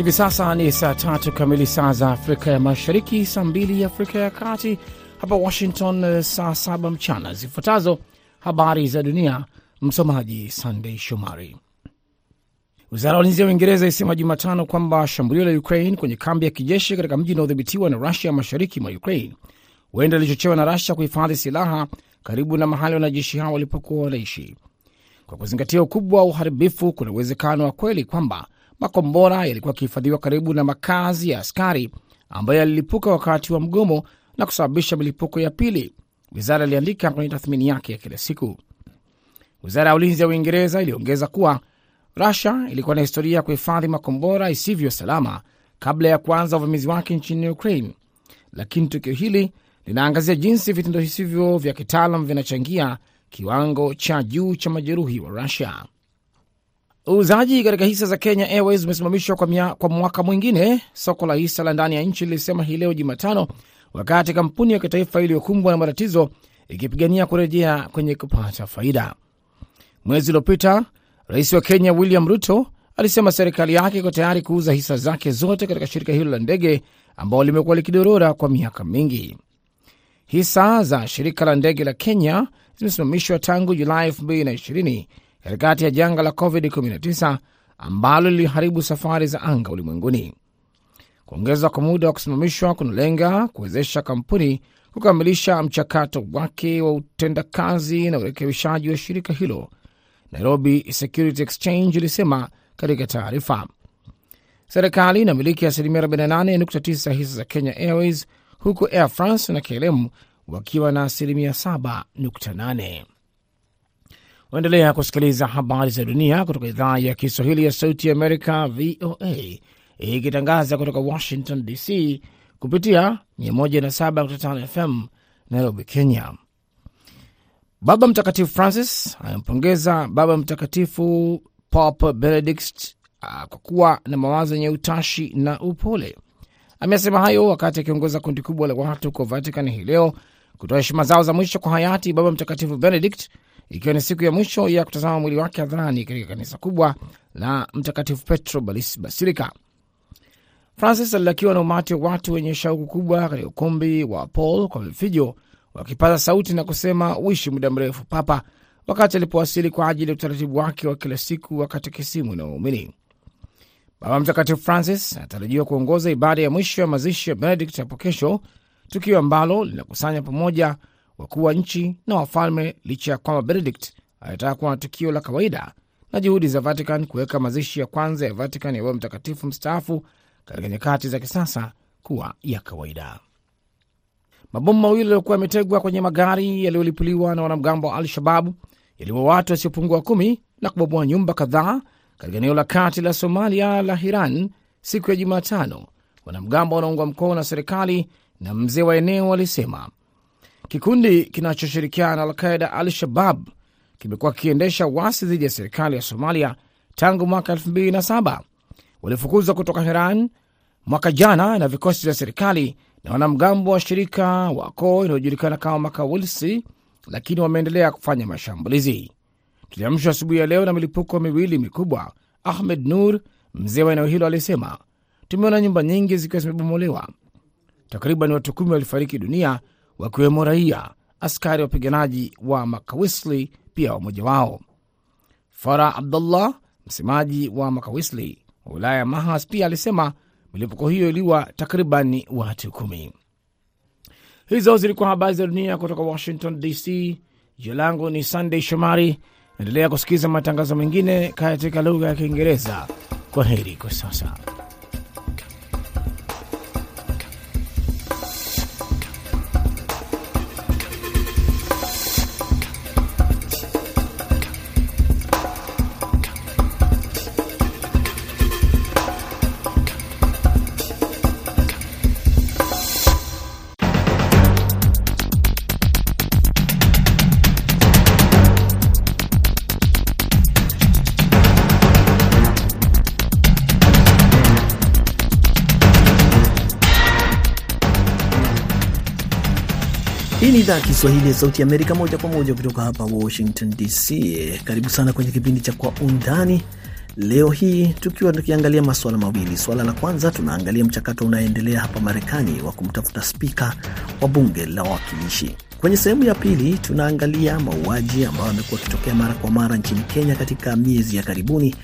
Hivi sasa ni saa tatu kamili saa za Afrika ya Mashariki, saa mbili Afrika ya Kati, hapa Washington saa saba mchana. Zifuatazo habari za dunia, msomaji Sandei Shomari. Wizara ya ulinzi ya Uingereza ilisema Jumatano kwamba shambulio la Ukraine kwenye kambi ya kijeshi katika mji unaodhibitiwa na Rusia mashariki mwa Ukraine huenda ilichochewa na Rusia kuhifadhi silaha karibu na mahali wanajeshi hao walipokuwa wanaishi. Kwa kuzingatia ukubwa wa uharibifu, kuna uwezekano wa kweli kwamba makombora yalikuwa yakihifadhiwa karibu na makazi ya askari ambayo yalilipuka wakati wa mgomo na kusababisha milipuko ya pili, wizara iliandika kwenye tathmini yake ya kila siku. Wizara ya ulinzi ya Uingereza iliongeza kuwa Rusia ilikuwa na historia ya kuhifadhi makombora isivyo salama kabla ya kuanza uvamizi wake nchini Ukraine, lakini tukio hili linaangazia jinsi vitendo hisivyo vya kitaalam vinachangia kiwango cha juu cha majeruhi wa Rusia. Uuzaji katika hisa za Kenya Airways umesimamishwa kwa, kwa mwaka mwingine, soko la hisa la ndani ya nchi lilisema hii leo Jumatano, wakati kampuni ya kitaifa iliyokumbwa na matatizo ikipigania kurejea kwenye kupata faida. Mwezi uliopita rais wa Kenya William Ruto alisema serikali yake iko tayari kuuza hisa zake zote katika shirika hilo la ndege ambao limekuwa likidorora kwa miaka mingi. Hisa za shirika la ndege la Kenya zimesimamishwa tangu Julai 2020 katikati ya janga la COVID-19 ambalo liliharibu safari za anga ulimwenguni. Kuongezwa kwa muda wa kusimamishwa kunalenga kuwezesha kampuni kukamilisha mchakato wake wa utendakazi na urekebishaji wa shirika hilo, Nairobi Security Exchange ilisema katika taarifa. Serikali inamiliki asilimia 48.9 hisa za Kenya Airways, huku Air France na KLM wakiwa na asilimia 7.8. Waendelea kusikiliza habari za dunia kutoka idhaa ya Kiswahili ya Sauti ya Amerika, VOA, ikitangaza kutoka Washington DC kupitia 107.5 FM Nairobi, Kenya. Baba Mtakatifu Francis amempongeza Baba Mtakatifu Pope Benedict kwa kuwa na mawazo yenye utashi na upole. Amesema hayo wakati akiongoza kundi kubwa la watu huko Vatican hii leo kutoa heshima zao za mwisho kwa hayati Baba Mtakatifu Benedict, ikiwa ni siku ya mwisho ya kutazama mwili wake hadharani katika kanisa kubwa la Mtakatifu Petro Basilika. Francis alilakiwa na umati wa watu wenye shauku kubwa katika ukumbi wa Paul kwa vifijo, wakipaza sauti na kusema uishi muda mrefu Papa, wakati alipowasili kwa ajili ya utaratibu wake wa kila siku wa katekisimu na waumini. Baba Mtakatifu Francis anatarajiwa kuongoza ibada ya mwisho ya mazishi ya Benedict hapo kesho, tukio ambalo linakusanya pamoja wakuu wa nchi na wafalme, licha ya kwamba Benedict alitaka kuwa na tukio la kawaida na juhudi za Vatican kuweka mazishi ya kwanza ya Vatican ya Baba Mtakatifu mstaafu katika nyakati za kisasa kuwa ya kawaida. Mabomu mawili yaliyokuwa yametegwa kwenye magari yaliyolipuliwa na wanamgambo wa Al-Shababu yaliua watu wasiopungua kumi na kubomoa nyumba kadhaa katika eneo la kati la Somalia la Hiran siku ya Jumatano, wanamgambo wanaungwa mkono na serikali na mzee wa eneo walisema. Kikundi kinachoshirikiana na Alqaida Al-Shabab kimekuwa kikiendesha wasi dhidi ya serikali ya Somalia tangu mwaka 2007. Walifukuzwa kutoka Hiran mwaka jana na vikosi vya serikali na wanamgambo wa shirika wako inayojulikana kama Makawilsi, lakini wameendelea kufanya mashambulizi. Tuliamshwa asubuhi ya leo na milipuko miwili mikubwa. Ahmed Nur, mzee wa eneo hilo, alisema tumeona nyumba nyingi zikiwa zimebomolewa. Takriban watu kumi walifariki dunia, wakiwemo raia, askari wapiganaji wa Makawisli pia wamoja wao. Farah Abdullah, msemaji wa Makawisli wa wilaya ya Mahas, pia alisema milipuko hiyo iliwa takriban watu kumi. Hizo zilikuwa habari za dunia kutoka Washington DC. Jina langu ni Sandey Shomari. Endelea kusikiliza matangazo mengine katika lugha ya Kiingereza. Kwa heri kwa sasa. Idhaa ya Kiswahili ya Sauti Amerika, moja kwa moja kutoka hapa Washington DC. Karibu sana kwenye kipindi cha Kwa Undani, leo hii tukiwa tukiangalia masuala mawili. Suala la kwanza, tunaangalia mchakato unaoendelea hapa Marekani wa kumtafuta spika wa bunge la wawakilishi. Kwenye sehemu ya pili, tunaangalia mauaji ambayo yamekuwa yakitokea mara kwa mara nchini Kenya katika miezi ya karibuni,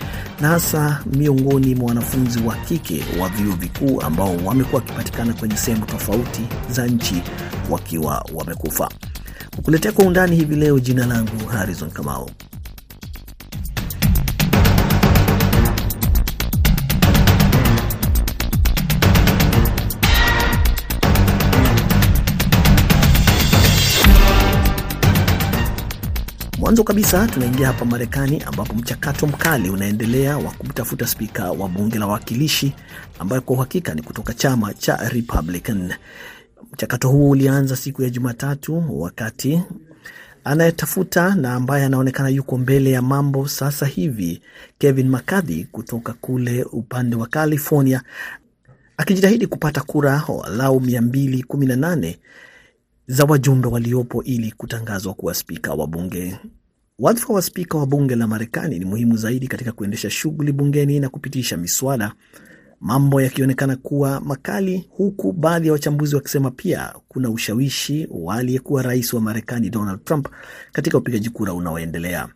na hasa miongoni mwa wanafunzi wa kike wa vyuo vikuu ambao wamekuwa wakipatikana kwenye sehemu tofauti za nchi wakiwa wamekufa. Kukuletea kwa undani hivi leo, jina langu Harrison Kamau. Mwanzo kabisa tunaingia hapa Marekani ambapo mchakato mkali unaendelea wa kumtafuta spika wa bunge la wawakilishi ambayo kwa uhakika ni kutoka chama cha Republican. Mchakato huu ulianza siku ya Jumatatu wakati anayetafuta na ambaye anaonekana yuko mbele ya mambo sasa hivi, Kevin McCarthy kutoka kule upande wa California, akijitahidi kupata kura walau 218 za wajumbe waliopo ili kutangazwa kuwa spika wa bunge. Wadhifa wa spika wa bunge la Marekani ni muhimu zaidi katika kuendesha shughuli bungeni na kupitisha miswada, mambo yakionekana kuwa makali, huku baadhi ya wachambuzi wakisema pia kuna ushawishi wa aliyekuwa rais wa Marekani Donald Trump katika upigaji kura unaoendelea.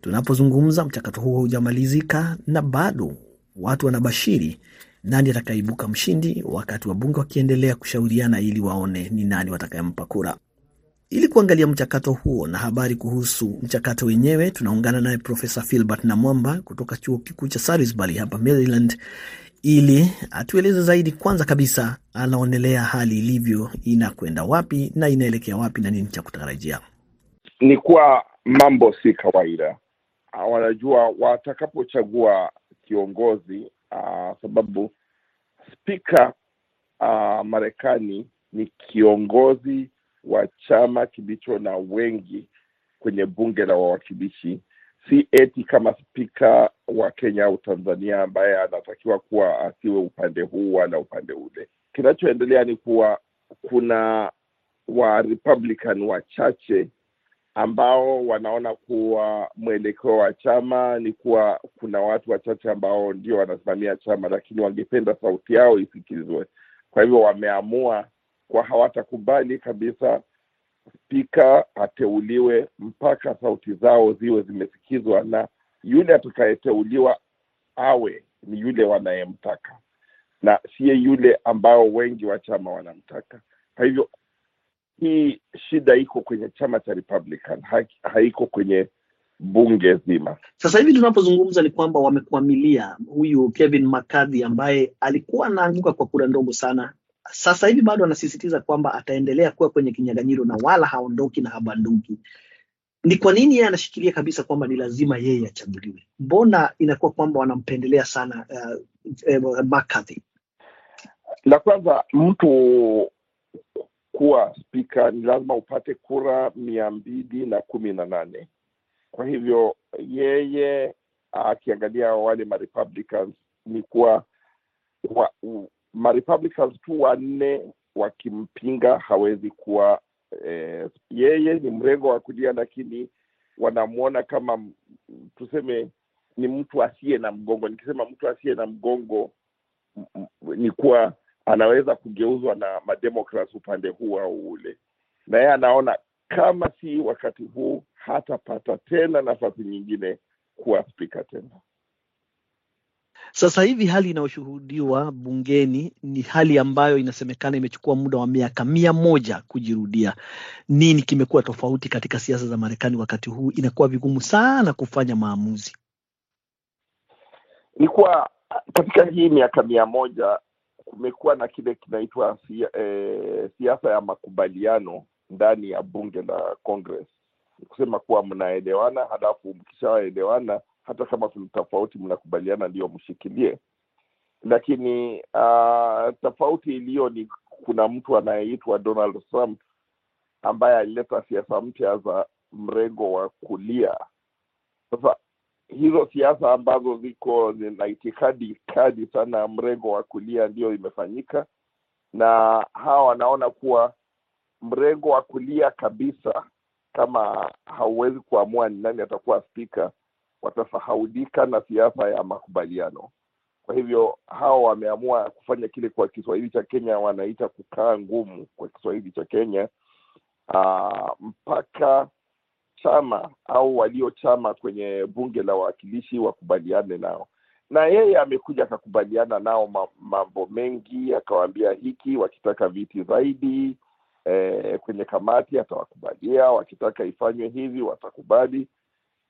Tunapozungumza, mchakato huo hujamalizika na bado watu wanabashiri nani atakayeibuka mshindi, wakati wabunge wakiendelea kushauriana ili waone ni nani watakayempa kura. Ili kuangalia mchakato huo na habari kuhusu mchakato wenyewe, tunaungana naye Profesa Filbert Namwamba kutoka chuo kikuu cha Salisbury hapa Maryland, ili atueleze zaidi. Kwanza kabisa, anaonelea hali ilivyo, inakwenda wapi na inaelekea wapi na nini cha kutarajia. Ni kuwa mambo si kawaida. Wanajua watakapochagua kiongozi Uh, sababu spika uh, Marekani ni kiongozi wa chama kilicho na wengi kwenye bunge la wawakilishi, si eti kama spika wa Kenya au Tanzania ambaye anatakiwa kuwa asiwe upande huu wala upande ule. Kinachoendelea ni kuwa kuna wa Republican wachache ambao wanaona kuwa mwelekeo wa chama ni kuwa kuna watu wachache ambao ndio wanasimamia chama, lakini wangependa sauti yao isikizwe. Kwa hivyo wameamua kwa hawatakubali kabisa spika ateuliwe mpaka sauti zao ziwe zimesikizwa, na yule atakayeteuliwa awe ni yule wanayemtaka na siye yule ambao wengi wa chama wanamtaka. Kwa hivyo hii shida iko kwenye chama cha Republican, ha, haiko kwenye bunge zima. Sasa hivi tunapozungumza ni kwamba wamekwamilia huyu Kevin McCarthy ambaye alikuwa anaanguka kwa kura ndogo sana. Sasa hivi bado anasisitiza kwamba ataendelea kuwa kwenye kinyang'anyiro na wala haondoki na habanduki. Ni kwa nini yeye anashikilia kabisa kwamba ni lazima yeye achaguliwe? Mbona inakuwa kwamba wanampendelea sana uh, eh, McCarthy? La kwanza mtu kuwa spika ni lazima upate kura mia mbili na kumi na nane. Kwa hivyo yeye akiangalia wale marepublicans ni kuwa wa, marepublicans tu wanne wakimpinga hawezi kuwa eh, yeye ni mrengo wa kulia, lakini wanamwona kama tuseme ni mtu asiye na mgongo. Nikisema mtu asiye na mgongo ni kuwa anaweza kugeuzwa na mademokrat upande huu au ule, na yeye anaona kama si wakati huu hatapata tena nafasi nyingine kuwa spika tena. Sasa hivi hali inayoshuhudiwa bungeni ni hali ambayo inasemekana imechukua muda wa miaka mia moja kujirudia. Nini kimekuwa tofauti katika siasa za Marekani wakati huu? Inakuwa vigumu sana kufanya maamuzi. Ni kuwa katika hii miaka mia moja kumekuwa na kile kinaitwa eh, siasa ya makubaliano ndani ya bunge la Congress. Ni kusema kuwa mnaelewana, halafu mkishaelewana, hata kama kuna tofauti, mnakubaliana ndio mshikilie. Lakini uh, tofauti iliyo ni kuna mtu anayeitwa Donald Trump ambaye alileta siasa mpya za mrengo wa kulia. Sasa hizo siasa ambazo ziko zina itikadi kali sana mrengo wa kulia ndio imefanyika, na hawa wanaona kuwa mrengo wa kulia kabisa, kama hauwezi kuamua ni nani atakuwa spika, watasahaudika na siasa ya makubaliano. Kwa hivyo hao wameamua kufanya kile kwa Kiswahili cha Kenya wanaita kukaa ngumu, kwa Kiswahili cha Kenya uh, mpaka chama au waliochama kwenye bunge la wawakilishi wakubaliane nao, na yeye amekuja akakubaliana nao mambo mengi, akawaambia hiki, wakitaka viti zaidi eh, kwenye kamati atawakubalia, wakitaka ifanywe hivi watakubali,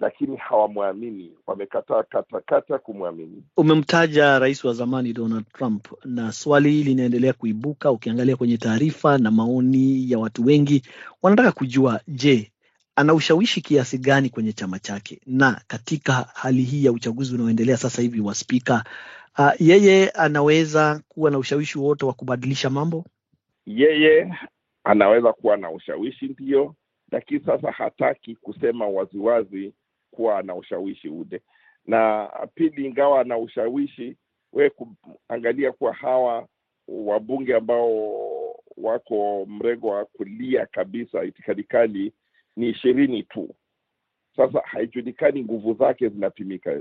lakini hawamwamini, wamekataa katakata kumwamini. Umemtaja rais wa zamani Donald Trump, na swali hili linaendelea kuibuka. Ukiangalia kwenye taarifa na maoni ya watu wengi, wanataka kujua, je, ana ushawishi kiasi gani kwenye chama chake? Na katika hali hii ya uchaguzi unaoendelea sasa hivi wa spika, uh, yeye anaweza kuwa na ushawishi wote wa kubadilisha mambo? Yeye anaweza kuwa na ushawishi ndio, lakini sasa hataki kusema waziwazi kuwa ana ushawishi ule. Na pili, ingawa ana ushawishi, wewe kuangalia kuwa hawa wabunge ambao wako mrengo wa kulia kabisa, itikadi kali ni ishirini tu. Sasa haijulikani nguvu zake zinapimika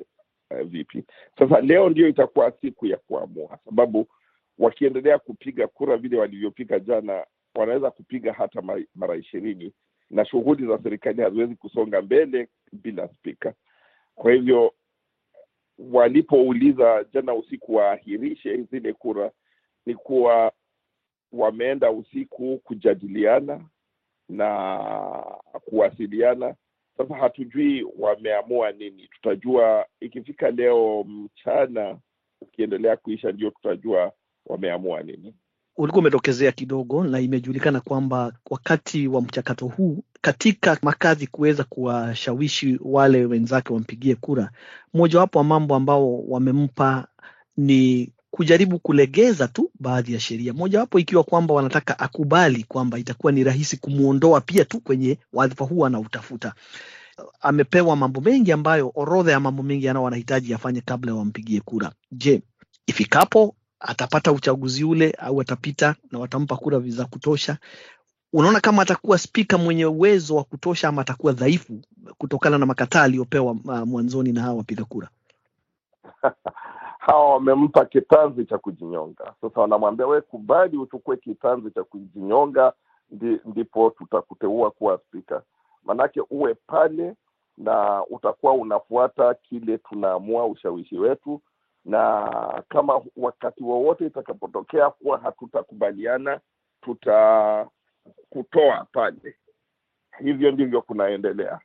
uh, vipi. Sasa leo ndio itakuwa siku ya kuamua, sababu wakiendelea kupiga kura vile walivyopiga jana, wanaweza kupiga hata mara ishirini na shughuli za serikali haziwezi kusonga mbele bila spika. Kwa hivyo walipouliza jana usiku waahirishe zile kura, ni kuwa wameenda usiku kujadiliana na kuwasiliana. Sasa hatujui wameamua nini, tutajua ikifika leo mchana, ukiendelea kuisha, ndio tutajua wameamua nini. Ulikuwa umetokezea kidogo, na imejulikana kwamba wakati wa mchakato huu katika makadhi kuweza kuwashawishi wale wenzake wampigie kura, mojawapo wa mambo ambao wamempa ni kujaribu kulegeza tu baadhi ya sheria, mojawapo ikiwa kwamba wanataka akubali kwamba itakuwa ni rahisi kumwondoa pia tu kwenye wadhifa huu anautafuta. Amepewa mambo mengi ambayo, orodha ya mambo mengi anao wanahitaji afanye kabla wampigie kura. Je, ifikapo atapata uchaguzi ule au atapita na watampa kura za kutosha? Unaona kama atakuwa spika mwenye uwezo wa kutosha ama atakuwa dhaifu kutokana na makataa aliyopewa mwanzoni na hawa wapiga kura? hawa wamempa kitanzi cha kujinyonga. Sasa wanamwambia we, kubali uchukue kitanzi cha kujinyonga, ndi, ndipo tutakuteua kuwa spika. Maanake uwe pale na utakuwa unafuata kile tunaamua, ushawishi wetu, na kama wakati wowote itakapotokea kuwa hatutakubaliana, tutakutoa pale. Hivyo ndivyo kunaendelea.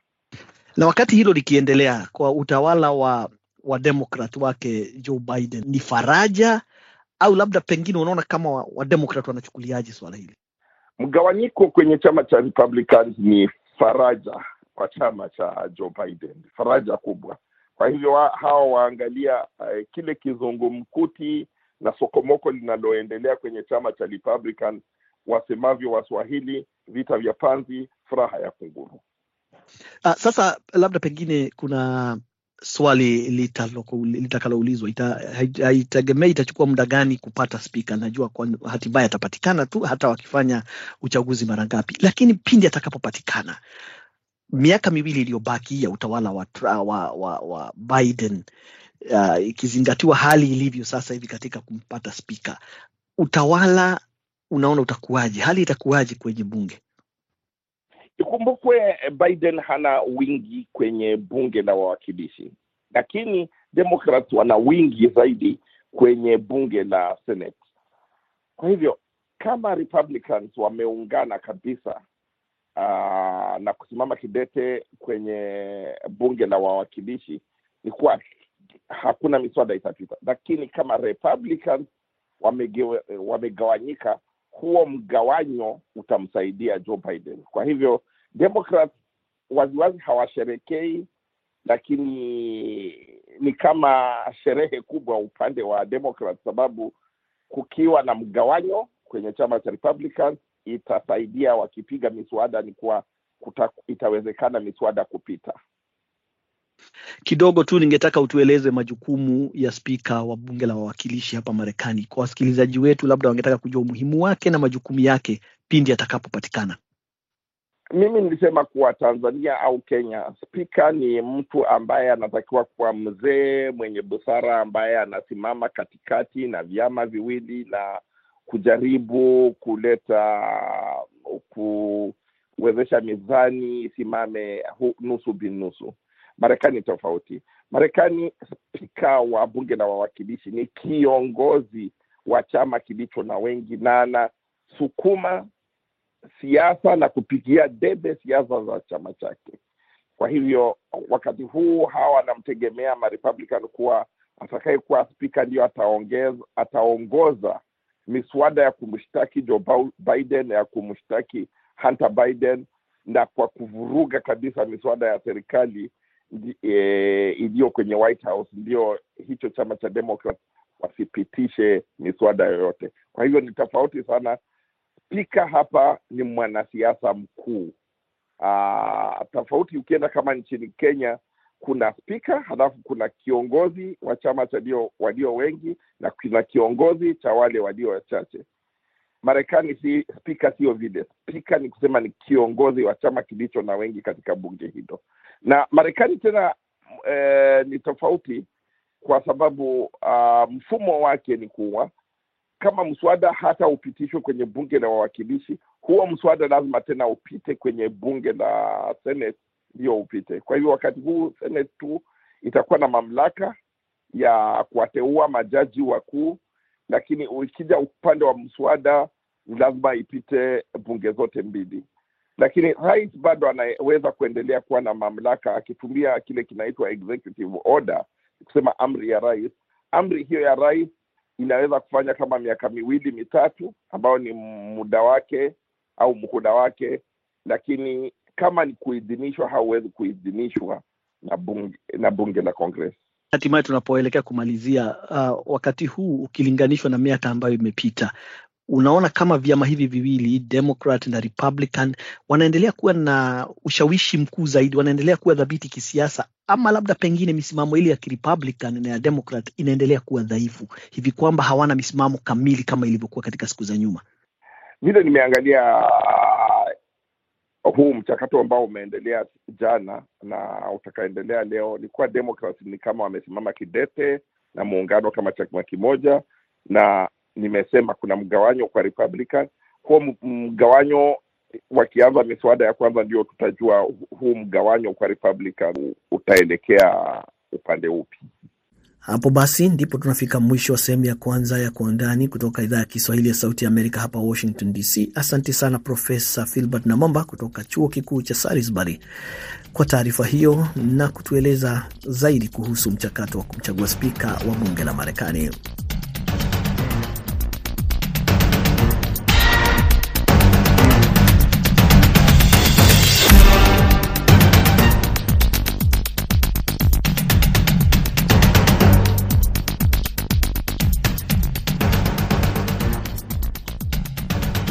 Na wakati hilo likiendelea kwa utawala wa wademokrat wake Joe Biden ni faraja au labda pengine unaona kama wademokrat wanachukuliaje swala hili? Mgawanyiko kwenye chama cha Republicans ni faraja kwa chama cha Joe Biden, faraja kubwa. Kwa hivyo wa, hawa waangalia uh, kile kizungumkuti na sokomoko linaloendelea kwenye chama cha Republican, wasemavyo Waswahili, vita vya panzi, furaha ya kunguru. Uh, sasa labda pengine kuna swali litakaloulizwa haitegemei itachukua muda gani kupata spika. Najua kwa hatimaye atapatikana tu hata wakifanya uchaguzi mara ngapi, lakini pindi atakapopatikana, miaka miwili iliyobaki ya utawala wa, wa, wa, wa Biden uh, ikizingatiwa hali ilivyo sasa hivi katika kumpata spika, utawala unaona utakuwaje? Hali itakuwaje kwenye bunge? Ikumbukwe Biden hana wingi kwenye bunge la wawakilishi, lakini demokrat wana wingi zaidi kwenye bunge la Senate. Kwa hivyo kama Republicans wameungana kabisa uh, na kusimama kidete kwenye bunge la wawakilishi, ni kuwa hakuna miswada itapita, lakini kama Republicans wamegawanyika huo mgawanyo utamsaidia Joe Biden. Kwa hivyo Democrats waziwazi hawasherekei, lakini ni kama sherehe kubwa upande wa Democrats, sababu kukiwa na mgawanyo kwenye chama cha Republicans itasaidia wakipiga miswada, ni kuwa itawezekana miswada kupita. Kidogo tu ningetaka utueleze majukumu ya spika wa bunge la wawakilishi hapa Marekani kwa wasikilizaji wetu, labda wangetaka kujua umuhimu wake na majukumu yake pindi atakapopatikana. mimi nilisema kuwa Tanzania au Kenya, spika ni mtu ambaye anatakiwa kuwa mzee mwenye busara, ambaye anasimama katikati na vyama viwili na kujaribu kuleta kuwezesha mizani isimame nusu binusu. Marekani tofauti. Marekani, spika wa bunge la wawakilishi ni kiongozi wa chama kilicho na wengi na anasukuma siasa na kupigia debe siasa za chama chake. Kwa hivyo wakati huu hawa wanamtegemea marepublican kuwa atakayekuwa spika ndio ataongeza ataongoza miswada ya kumshtaki Joe Biden ya kumshtaki Hunter Biden na kwa kuvuruga kabisa miswada ya serikali e, iliyo kwenye White House, ndio hicho chama cha Democrat wasipitishe miswada yoyote. Kwa hivyo ni tofauti sana. Spika hapa ni mwanasiasa mkuu. Aa, tofauti ukienda kama nchini Kenya kuna spika halafu kuna kiongozi wa chama cha walio wengi na kuna kiongozi cha wale walio wachache. Marekani si spika, sio vile. Spika ni kusema ni kiongozi wa chama kilicho na wengi katika bunge hilo, na Marekani tena eh, ni tofauti kwa sababu uh, mfumo wake ni kuwa kama mswada hata upitishwe kwenye bunge la wawakilishi, huo mswada lazima tena upite kwenye bunge la Senate ndio upite. Kwa hivyo wakati huu Senate tu itakuwa na mamlaka ya kuwateua majaji wakuu, lakini ukija upande wa mswada lazima ipite bunge zote mbili. Lakini rais bado anaweza kuendelea kuwa na mamlaka akitumia kile kinaitwa executive order, kusema amri ya rais. Amri hiyo ya rais inaweza kufanya kama miaka miwili mitatu, ambayo ni muda wake au muhula wake, lakini kama ni kuidhinishwa, hauwezi kuidhinishwa na bunge, na bunge la Congress. Hatimaye tunapoelekea kumalizia, uh, wakati huu ukilinganishwa na miaka ambayo imepita, unaona kama vyama hivi viwili Democrat na Republican wanaendelea kuwa na ushawishi mkuu zaidi, wanaendelea kuwa dhabiti kisiasa, ama labda pengine misimamo ile ya Republican na ya Democrat inaendelea kuwa dhaifu hivi kwamba hawana misimamo kamili kama ilivyokuwa katika siku za nyuma? Vile nimeangalia huu mchakato ambao umeendelea jana na utakaendelea leo, ni kuwa Democrats ni kama wamesimama kidete na muungano kama chama kimoja, na nimesema kuna mgawanyo kwa Republican. Huo mgawanyo wakianza miswada ya kwanza, ndio tutajua huu mgawanyo kwa Republican utaelekea upande upi. Hapo basi ndipo tunafika mwisho wa sehemu ya kwanza ya Kwa Undani kutoka idhaa ya Kiswahili ya Sauti ya Amerika hapa Washington DC. Asante sana Profesa Filbert Namamba kutoka chuo kikuu cha Salisbury kwa taarifa hiyo na kutueleza zaidi kuhusu mchakato wa kumchagua spika wa bunge la Marekani.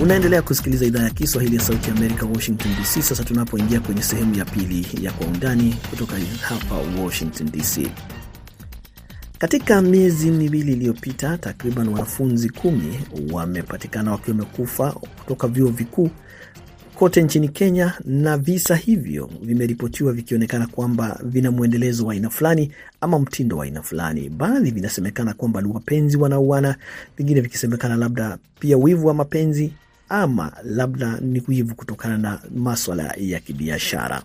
Unaendelea kusikiliza idhaa ya Kiswahili ya Sauti ya Amerika, Washington DC. Sasa tunapoingia kwenye sehemu ya pili ya Kwa Undani kutoka hapa Washington DC. Katika miezi miwili iliyopita, takriban wanafunzi kumi wamepatikana wakiwa wamekufa kutoka vyuo vikuu kote nchini Kenya, na visa hivyo vimeripotiwa vikionekana kwamba vina mwendelezo wa aina fulani ama mtindo wa aina fulani. Baadhi vinasemekana kwamba ni wapenzi wanauana, vingine vikisemekana labda pia wivu wa mapenzi ama labda ni kuhivu kutokana na maswala ya kibiashara.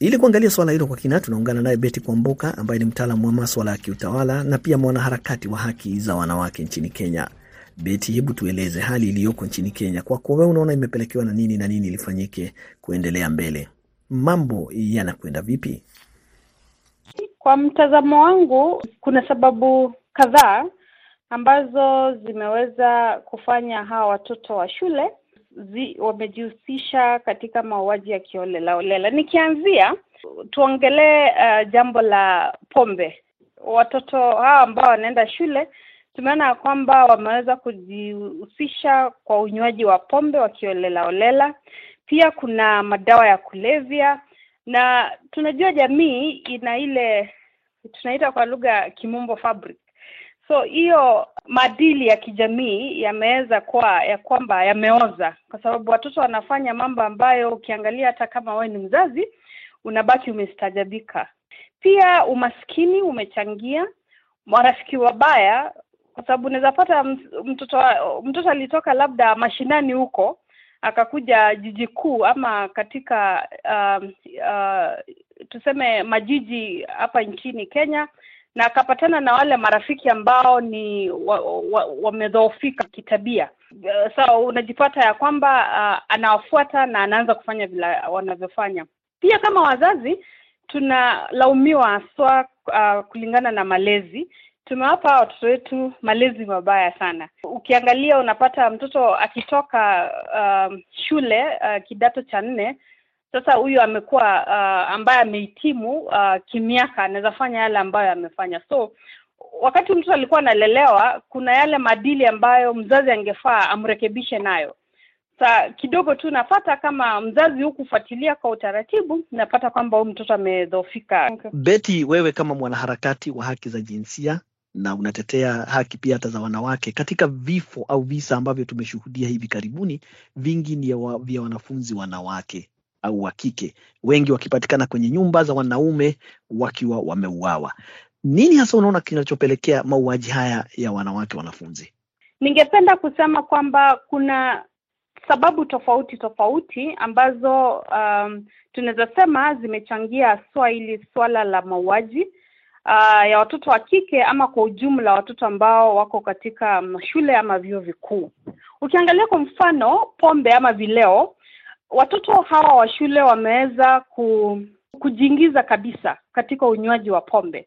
Ili kuangalia swala hilo kwa kina, tunaungana naye Beti Kwamboka ambaye ni mtaalamu wa maswala ya kiutawala na pia mwanaharakati wa haki za wanawake nchini Kenya. Beti, hebu tueleze hali iliyoko nchini Kenya. Kwako wewe, unaona imepelekewa na nini na nini ilifanyike kuendelea mbele? Mambo yanakwenda vipi? Kwa mtazamo wangu, kuna sababu kadhaa ambazo zimeweza kufanya hawa watoto wa shule wamejihusisha katika mauaji ya kiolelaolela. Nikianzia tuongelee uh, jambo la pombe. Watoto hawa ambao wanaenda shule tumeona ya kwamba wameweza kujihusisha kwa unywaji wa pombe wakiolelaolela. Pia kuna madawa ya kulevya, na tunajua jamii ina ile tunaita kwa lugha kimombo fabric so hiyo maadili ya kijamii yameweza kuwa ya kwamba yameoza kwa sababu watoto wanafanya mambo ambayo ukiangalia hata kama wewe ni mzazi unabaki umestajabika. Pia umaskini umechangia marafiki wabaya kwa sababu unaweza pata mtoto mtoto alitoka labda mashinani huko akakuja jiji kuu ama katika uh, uh, tuseme majiji hapa nchini Kenya na akapatana na wale marafiki ambao ni wamedhoofika wa, wa kitabia. Sa so unajipata ya kwamba uh, anawafuata na anaanza kufanya vile wanavyofanya. Pia kama wazazi tunalaumiwa haswa uh, kulingana na malezi. Tumewapa watoto wetu malezi mabaya sana. Ukiangalia unapata mtoto akitoka uh, shule uh, kidato cha nne sasa huyu amekuwa uh, ambaye amehitimu uh, kimiaka anaweza fanya yale ambayo amefanya. So wakati mtoto alikuwa analelewa kuna yale maadili ambayo mzazi angefaa amrekebishe nayo. Sa kidogo tu napata kama mzazi hukufuatilia kwa utaratibu napata kwamba huyu mtoto amedhofika beti wewe kama mwanaharakati wa haki za jinsia na unatetea haki pia hata za wanawake, katika vifo au visa ambavyo tumeshuhudia hivi karibuni, vingi ni wa, vya wanafunzi wanawake au wa kike, wengi wakipatikana kwenye nyumba za wanaume wakiwa wameuawa. Nini hasa unaona kinachopelekea mauaji haya ya wanawake wanafunzi? Ningependa kusema kwamba kuna sababu tofauti tofauti ambazo um, tunaweza sema zimechangia swa hili swala la mauaji uh, ya watoto wa kike ama kwa ujumla watoto ambao wako katika shule ama vyuo vikuu. Ukiangalia kwa mfano pombe ama vileo, watoto hawa wa shule wameweza ku, kujiingiza kabisa katika unywaji wa pombe.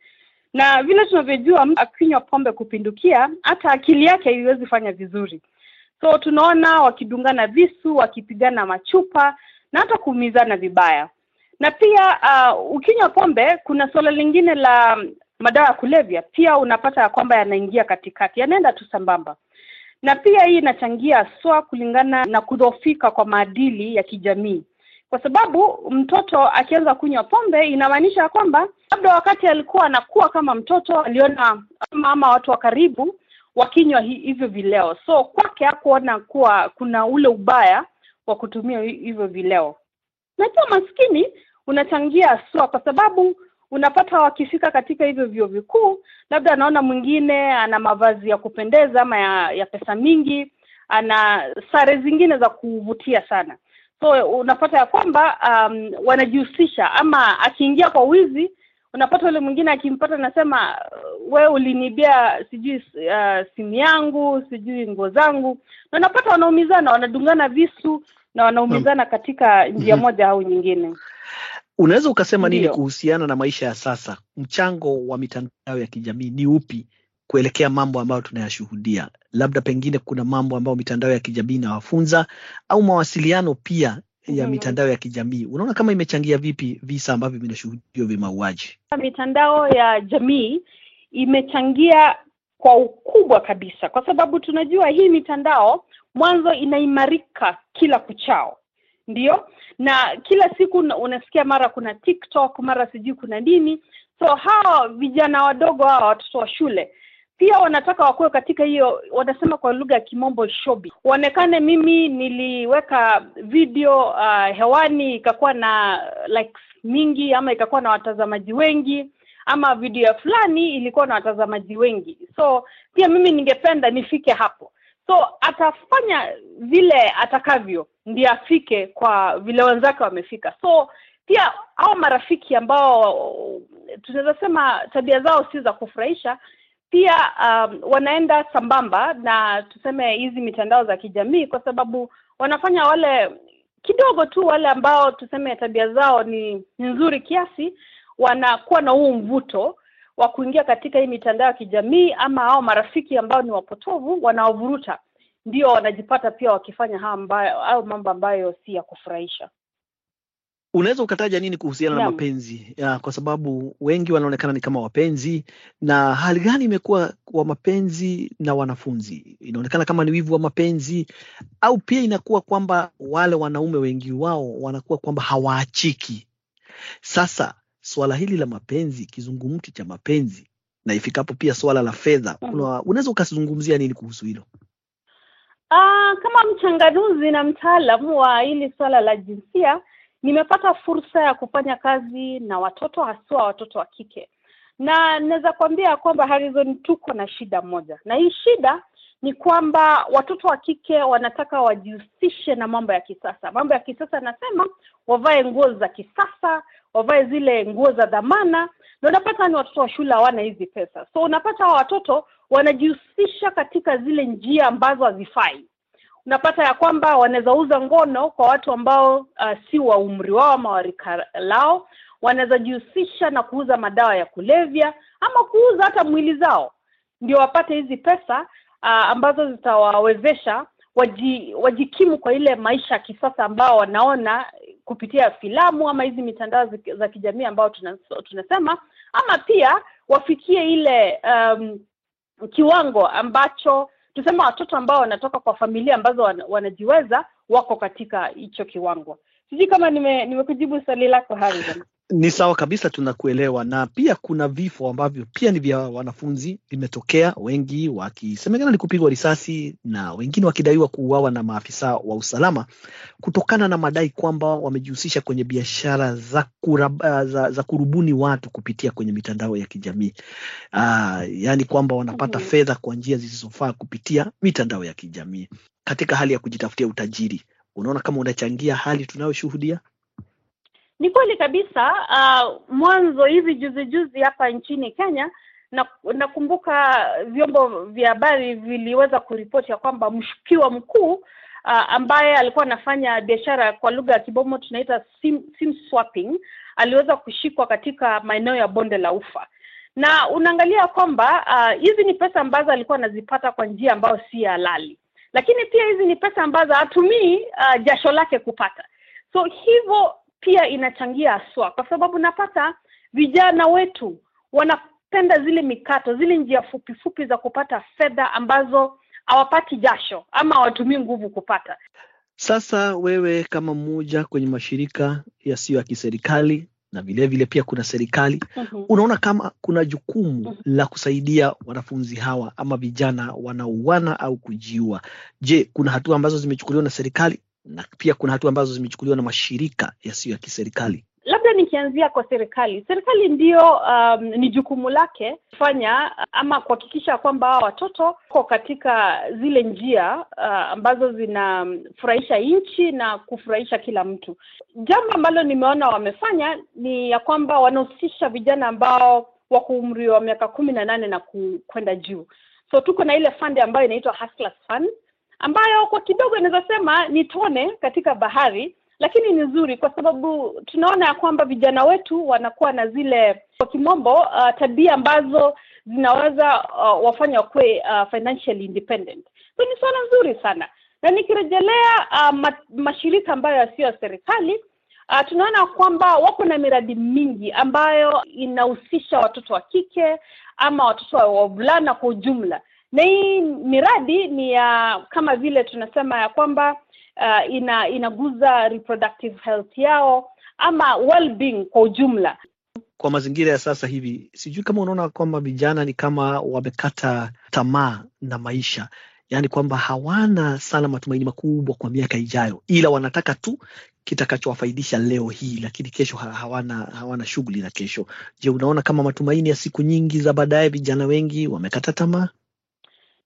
Na vile tunavyojua mtu akinywa pombe kupindukia hata akili yake haiwezi fanya vizuri. So tunaona wakidungana visu wakipigana machupa na hata kuumizana vibaya. Na pia uh, ukinywa pombe kuna suala lingine la madawa ya kulevya. Pia unapata ya kwamba yanaingia katikati yanaenda tu sambamba na pia hii inachangia swa kulingana na kudhofika kwa maadili ya kijamii. Kwa sababu mtoto akianza kunywa pombe inamaanisha kwamba labda wakati alikuwa anakuwa kama mtoto aliona ama, watu wa karibu wakinywa hivyo vileo. So kwake hakuona kuwa kuna ule ubaya wa kutumia hivyo vileo. Na pia maskini unachangia swa kwa sababu unapata wakifika katika hivyo vyuo vikuu labda anaona mwingine ana mavazi ya kupendeza ama ya, ya pesa mingi ana sare zingine za kuvutia sana. So unapata ya kwamba um, wanajihusisha ama akiingia kwa wizi unapata yule mwingine akimpata anasema we ulinibia sijui uh, simu yangu sijui nguo zangu. Na unapata wanaumizana wanadungana visu na wanaumizana katika njia moja au nyingine Unaweza ukasema nini kuhusiana na maisha ya sasa? Mchango wa mitandao ya kijamii ni upi kuelekea mambo ambayo tunayashuhudia? Labda pengine kuna mambo ambayo mitandao ya kijamii inawafunza au mawasiliano pia ya Mhm. mitandao ya kijamii, unaona kama imechangia vipi visa ambavyo vinashuhudiwa vya mauaji? mitandao ya jamii imechangia kwa ukubwa kabisa kwa sababu tunajua hii mitandao mwanzo inaimarika kila kuchao ndio? Na kila siku unasikia mara kuna tiktok mara sijui kuna nini. So hawa vijana wadogo hawa watoto wa shule pia wanataka wakuwe katika hiyo wanasema kwa lugha ya kimombo shobi. Waonekane mimi niliweka video uh, hewani ikakuwa na likes mingi ama ikakuwa na watazamaji wengi ama video ya fulani ilikuwa na watazamaji wengi. So pia mimi ningependa nifike hapo so atafanya vile atakavyo ndiye afike kwa vile wenzake wamefika. So pia hao marafiki ambao tunaweza sema tabia zao si za kufurahisha pia um, wanaenda sambamba na tuseme hizi mitandao za kijamii kwa sababu wanafanya wale kidogo tu wale ambao tuseme tabia zao ni nzuri kiasi wanakuwa na huu mvuto wa kuingia katika hii mitandao ya kijamii ama hao marafiki ambao ni wapotovu wanaovuruta ndio wanajipata pia wakifanya hayo mambo ambayo si ya kufurahisha Unaweza ukataja nini kuhusiana na mapenzi ya, kwa sababu wengi wanaonekana ni kama wapenzi, na hali gani imekuwa kwa mapenzi na wanafunzi? Inaonekana kama ni wivu wa mapenzi, au pia inakuwa kwamba wale wanaume wengi wao wanakuwa kwamba hawaachiki. Sasa swala hili la mapenzi, kizungumti cha mapenzi na ifikapo pia swala la fedha, unaweza ukazungumzia nini kuhusu hilo? Ah, kama mchanganuzi na mtaalamu wa hili swala la jinsia, nimepata fursa ya kufanya kazi na watoto haswa watoto wa kike, na naweza kuambia kwamba Harrison, tuko na shida moja, na hii shida ni kwamba watoto wa kike wanataka wajihusishe na mambo ya kisasa. Mambo ya kisasa nasema wavae nguo za kisasa, wavae zile nguo za dhamana, na unapata ni watoto wa shule hawana hizi pesa, so unapata hawa watoto wanajihusisha katika zile njia ambazo hazifai. Unapata ya kwamba wanaweza uza ngono kwa watu ambao uh, si wa umri wao ama warika lao. Wanaweza jihusisha na kuuza madawa ya kulevya ama kuuza hata mwili zao ndio wapate hizi pesa uh, ambazo zitawawezesha waji, wajikimu kwa ile maisha ya kisasa ambao wanaona kupitia filamu ama hizi mitandao za kijamii ambao tuna, tunasema ama pia wafikie ile um, kiwango ambacho tuseme watoto ambao wanatoka kwa familia ambazo wana, wanajiweza wako katika hicho kiwango. Sijui kama nime nimekujibu swali lako Harrison. Ni sawa kabisa, tunakuelewa. Na pia kuna vifo ambavyo pia ni vya wanafunzi vimetokea, wengi wakisemekana ni kupigwa risasi na wengine wakidaiwa kuuawa na maafisa wa usalama kutokana na madai kwamba wamejihusisha kwenye biashara za, kurab, za, za kurubuni watu kupitia kwenye mitandao ya kijamii. Uh, yaani kwamba wanapata Mhm. fedha kwa njia zisizofaa kupitia mitandao ya kijamii katika hali ya kujitafutia utajiri. Unaona kama unachangia hali tunayoshuhudia? Ni kweli kabisa. Uh, mwanzo hivi juzi juzi hapa nchini Kenya na nakumbuka vyombo vya habari viliweza kuripoti ya kwamba mshukiwa mkuu uh, ambaye alikuwa anafanya biashara kwa lugha ya kibomo tunaita sim, sim swapping aliweza kushikwa katika maeneo ya bonde la ufa na unaangalia kwamba uh, hizi ni pesa ambazo alikuwa anazipata kwa njia ambayo si halali lakini pia hizi ni pesa ambazo hatumii uh, jasho lake kupata so hivyo pia inachangia haswa kwa sababu napata vijana wetu wanapenda zile mikato zile njia fupi fupi za kupata fedha ambazo hawapati jasho ama hawatumii nguvu kupata Sasa wewe kama mmoja kwenye mashirika yasiyo ya kiserikali na vilevile vile pia kuna serikali, mm-hmm. unaona kama kuna jukumu Mhm. la kusaidia wanafunzi hawa ama vijana wanaouana au kujiua. Je, kuna hatua ambazo zimechukuliwa na serikali na pia kuna hatua ambazo zimechukuliwa na mashirika yasiyo ya kiserikali? labda nikianzia kwa serikali. Serikali ndio um, ni jukumu lake kufanya ama kuhakikisha kwamba hawa watoto wako katika zile njia uh, ambazo zinafurahisha nchi na kufurahisha kila mtu. Jambo ambalo nimeona wamefanya ni ya kwamba wanahusisha vijana ambao wako umri wa miaka kumi na nane na kwenda juu. So tuko na ile fund ambayo inaitwa Fund ambayo kwa kidogo inaweza sema ni tone katika bahari lakini ni nzuri kwa sababu tunaona ya kwamba vijana wetu wanakuwa na zile kwa kimombo uh, tabia ambazo zinaweza uh, wafanya wakuwe uh, financially independent. So ni swala nzuri sana. Na nikirejelea uh, ma, mashirika ambayo yasiyo ya serikali uh, tunaona kwamba wako na miradi mingi ambayo inahusisha watoto wa kike ama watoto wa wavulana kwa ujumla na hii miradi ni ya kama vile tunasema ya kwamba uh, ina inaguza reproductive health yao ama well-being kwa ujumla Kwa mazingira ya sasa hivi, sijui kama unaona kwamba vijana ni kama wamekata tamaa na maisha, yaani kwamba hawana sana matumaini makubwa kwa miaka ijayo, ila wanataka tu kitakachowafaidisha leo hii, lakini kesho hawana hawana shughuli na kesho. Je, unaona kama matumaini ya siku nyingi za baadaye, vijana wengi wamekata tamaa?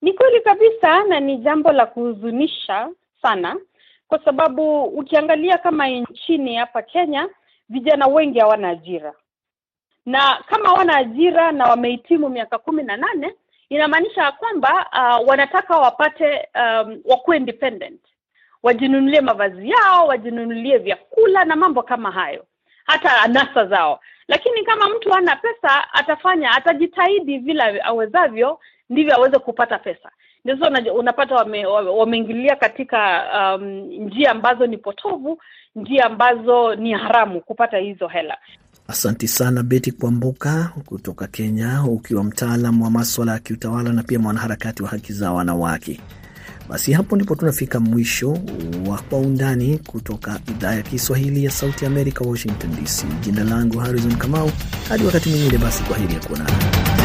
Ni kweli kabisa na ni jambo la kuhuzunisha sana kwa sababu ukiangalia kama nchini hapa Kenya vijana wengi hawana ajira. Na kama hawana ajira na wamehitimu miaka kumi na nane inamaanisha ya kwamba uh, wanataka wapate um, wakuwe independent. Wajinunulie mavazi yao wajinunulie vyakula na mambo kama hayo hata anasa zao. Lakini kama mtu hana pesa atafanya atajitahidi vile awezavyo ndivyo aweze kupata pesa ndio unapata wameingilia wame- katika um, njia ambazo ni potovu njia ambazo ni haramu kupata hizo hela Asanti sana Beti Kwamboka kutoka Kenya, ukiwa mtaalam wa maswala ya kiutawala na pia mwanaharakati wa haki za wanawake. Basi hapo ndipo tunafika mwisho wa Kwa Undani kutoka idhaa ya Kiswahili ya Sauti ya Washington DC. Jina langu Harrison Kamau, hadi wakati mwingine, basi kwa heri ya kuonana.